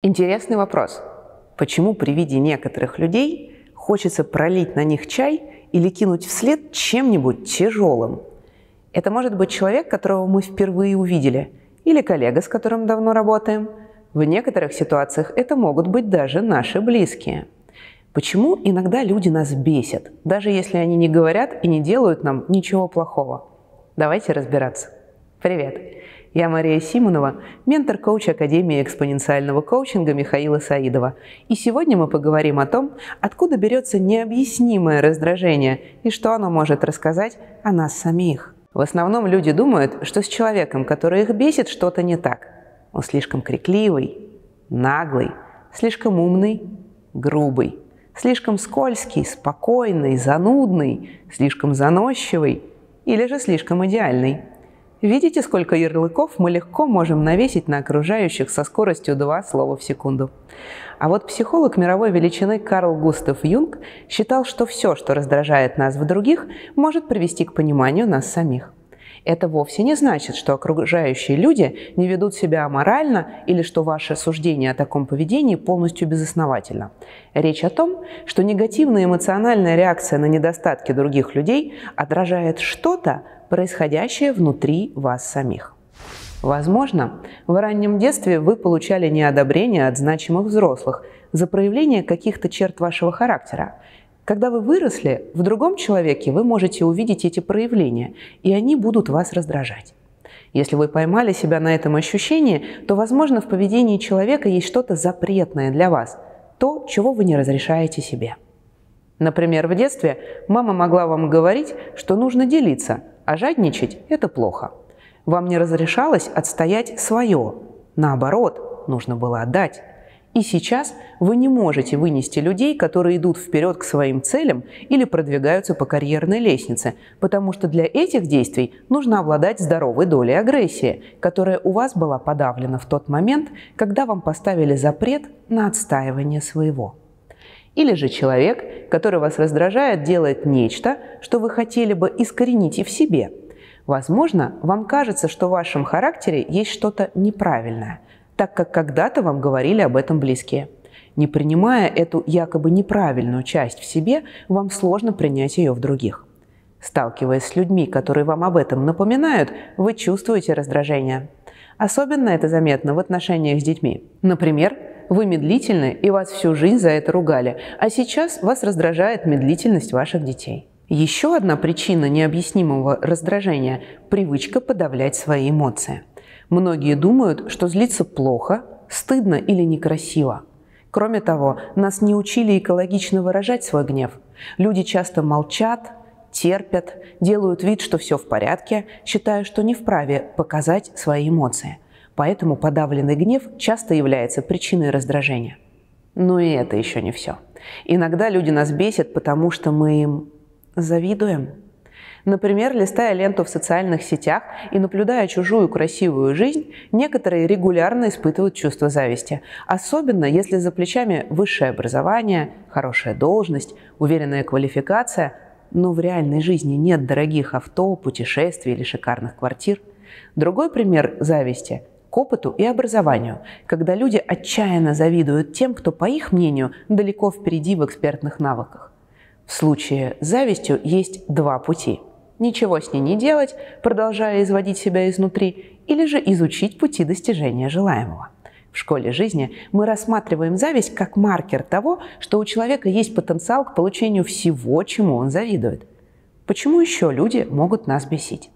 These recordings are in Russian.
Интересный вопрос. Почему при виде некоторых людей хочется пролить на них чай или кинуть вслед чем-нибудь тяжелым? Это может быть человек, которого мы впервые увидели, или коллега, с которым давно работаем. В некоторых ситуациях это могут быть даже наши близкие. Почему иногда люди нас бесят, даже если они не говорят и не делают нам ничего плохого? Давайте разбираться. Привет! Я Мария Симонова, ментор-коуч Академии экспоненциального коучинга Михаила Саидова. И сегодня мы поговорим о том, откуда берется необъяснимое раздражение и что оно может рассказать о нас самих. В основном люди думают, что с человеком, который их бесит, что-то не так. Он слишком крикливый, наглый, слишком умный, грубый, слишком скользкий, спокойный, занудный, слишком заносчивый или же слишком идеальный – Видите, сколько ярлыков мы легко можем навесить на окружающих со скоростью два слова в секунду. А вот психолог мировой величины Карл Густав Юнг считал, что все, что раздражает нас в других, может привести к пониманию нас самих. Это вовсе не значит, что окружающие люди не ведут себя аморально или что ваше суждение о таком поведении полностью безосновательно. Речь о том, что негативная эмоциональная реакция на недостатки других людей отражает что-то, происходящее внутри вас самих. Возможно, в раннем детстве вы получали неодобрение от значимых взрослых за проявление каких-то черт вашего характера. Когда вы выросли, в другом человеке вы можете увидеть эти проявления, и они будут вас раздражать. Если вы поймали себя на этом ощущении, то, возможно, в поведении человека есть что-то запретное для вас, то, чего вы не разрешаете себе. Например, в детстве мама могла вам говорить, что нужно делиться, а жадничать – это плохо. Вам не разрешалось отстоять свое. Наоборот, нужно было отдать. И сейчас вы не можете вынести людей, которые идут вперед к своим целям или продвигаются по карьерной лестнице, потому что для этих действий нужно обладать здоровой долей агрессии, которая у вас была подавлена в тот момент, когда вам поставили запрет на отстаивание своего. Или же человек, который вас раздражает, делает нечто, что вы хотели бы искоренить и в себе. Возможно, вам кажется, что в вашем характере есть что-то неправильное, так как когда-то вам говорили об этом близкие. Не принимая эту якобы неправильную часть в себе, вам сложно принять ее в других. Сталкиваясь с людьми, которые вам об этом напоминают, вы чувствуете раздражение. Особенно это заметно в отношениях с детьми. Например, вы медлительны, и вас всю жизнь за это ругали, а сейчас вас раздражает медлительность ваших детей. Еще одна причина необъяснимого раздражения – привычка подавлять свои эмоции. Многие думают, что злиться плохо, стыдно или некрасиво. Кроме того, нас не учили экологично выражать свой гнев. Люди часто молчат, терпят, делают вид, что все в порядке, считая, что не вправе показать свои эмоции – Поэтому подавленный гнев часто является причиной раздражения. Но и это еще не все. Иногда люди нас бесят, потому что мы им завидуем. Например, листая ленту в социальных сетях и наблюдая чужую красивую жизнь, некоторые регулярно испытывают чувство зависти. Особенно, если за плечами высшее образование, хорошая должность, уверенная квалификация, но в реальной жизни нет дорогих авто, путешествий или шикарных квартир. Другой пример зависти к опыту и образованию, когда люди отчаянно завидуют тем, кто, по их мнению, далеко впереди в экспертных навыках. В случае с завистью есть два пути. Ничего с ней не делать, продолжая изводить себя изнутри, или же изучить пути достижения желаемого. В школе жизни мы рассматриваем зависть как маркер того, что у человека есть потенциал к получению всего, чему он завидует. Почему еще люди могут нас бесить?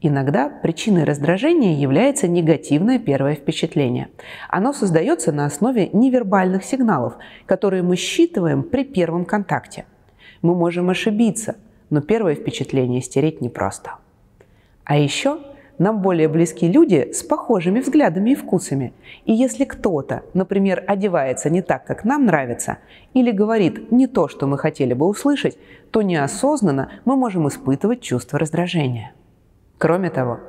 Иногда причиной раздражения является негативное первое впечатление. Оно создается на основе невербальных сигналов, которые мы считываем при первом контакте. Мы можем ошибиться, но первое впечатление стереть непросто. А еще нам более близки люди с похожими взглядами и вкусами. И если кто-то, например, одевается не так, как нам нравится, или говорит не то, что мы хотели бы услышать, то неосознанно мы можем испытывать чувство раздражения. Кроме того,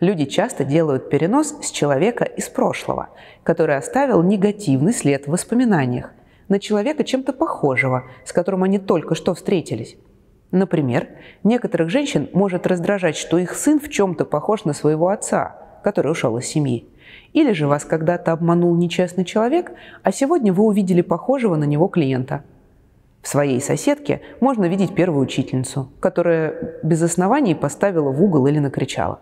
люди часто делают перенос с человека из прошлого, который оставил негативный след в воспоминаниях, на человека чем-то похожего, с которым они только что встретились. Например, некоторых женщин может раздражать, что их сын в чем-то похож на своего отца, который ушел из семьи. Или же вас когда-то обманул нечестный человек, а сегодня вы увидели похожего на него клиента. В своей соседке можно видеть первую учительницу, которая без оснований поставила в угол или накричала.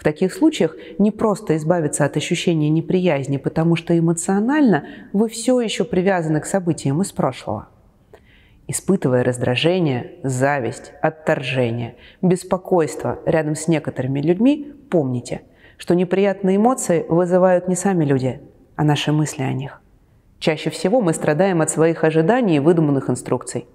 В таких случаях не просто избавиться от ощущения неприязни, потому что эмоционально вы все еще привязаны к событиям из прошлого. Испытывая раздражение, зависть, отторжение, беспокойство рядом с некоторыми людьми, помните, что неприятные эмоции вызывают не сами люди, а наши мысли о них. Чаще всего мы страдаем от своих ожиданий и выдуманных инструкций.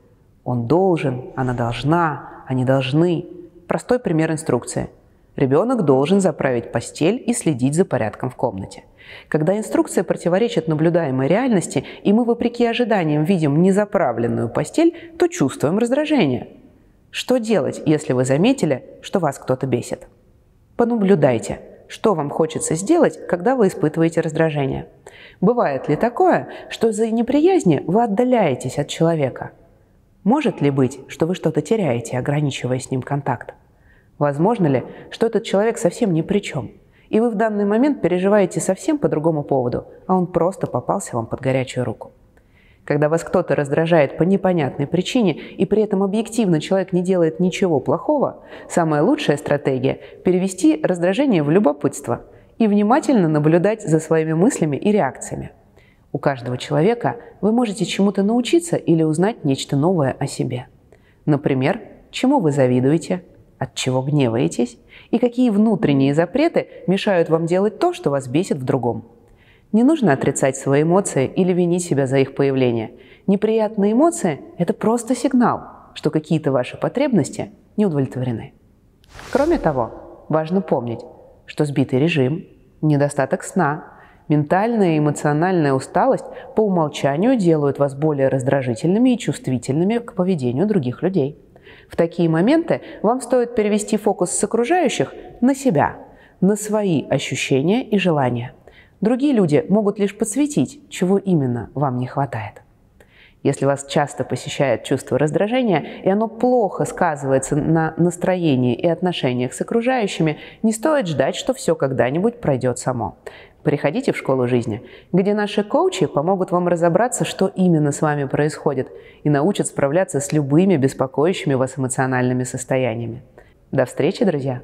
Он должен, она должна, они должны. Простой пример инструкции – Ребенок должен заправить постель и следить за порядком в комнате. Когда инструкция противоречит наблюдаемой реальности, и мы, вопреки ожиданиям, видим незаправленную постель, то чувствуем раздражение. Что делать, если вы заметили, что вас кто-то бесит? Понаблюдайте, что вам хочется сделать, когда вы испытываете раздражение. Бывает ли такое, что из-за неприязни вы отдаляетесь от человека? Может ли быть, что вы что-то теряете, ограничивая с ним контакт? Возможно ли, что этот человек совсем ни при чем, и вы в данный момент переживаете совсем по другому поводу, а он просто попался вам под горячую руку? Когда вас кто-то раздражает по непонятной причине, и при этом объективно человек не делает ничего плохого, самая лучшая стратегия – перевести раздражение в любопытство и внимательно наблюдать за своими мыслями и реакциями. У каждого человека вы можете чему-то научиться или узнать нечто новое о себе. Например, чему вы завидуете – от чего гневаетесь и какие внутренние запреты мешают вам делать то, что вас бесит в другом. Не нужно отрицать свои эмоции или винить себя за их появление. Неприятные эмоции – это просто сигнал, что какие-то ваши потребности не удовлетворены. Кроме того, важно помнить, что сбитый режим, недостаток сна, ментальная и эмоциональная усталость по умолчанию делают вас более раздражительными и чувствительными к поведению других людей – в такие моменты вам стоит перевести фокус с окружающих на себя, на свои ощущения и желания. Другие люди могут лишь подсветить, чего именно вам не хватает. Если вас часто посещает чувство раздражения, и оно плохо сказывается на настроении и отношениях с окружающими, не стоит ждать, что все когда-нибудь пройдет само. Приходите в школу жизни, где наши коучи помогут вам разобраться, что именно с вами происходит, и научат справляться с любыми беспокоящими вас эмоциональными состояниями. До встречи, друзья!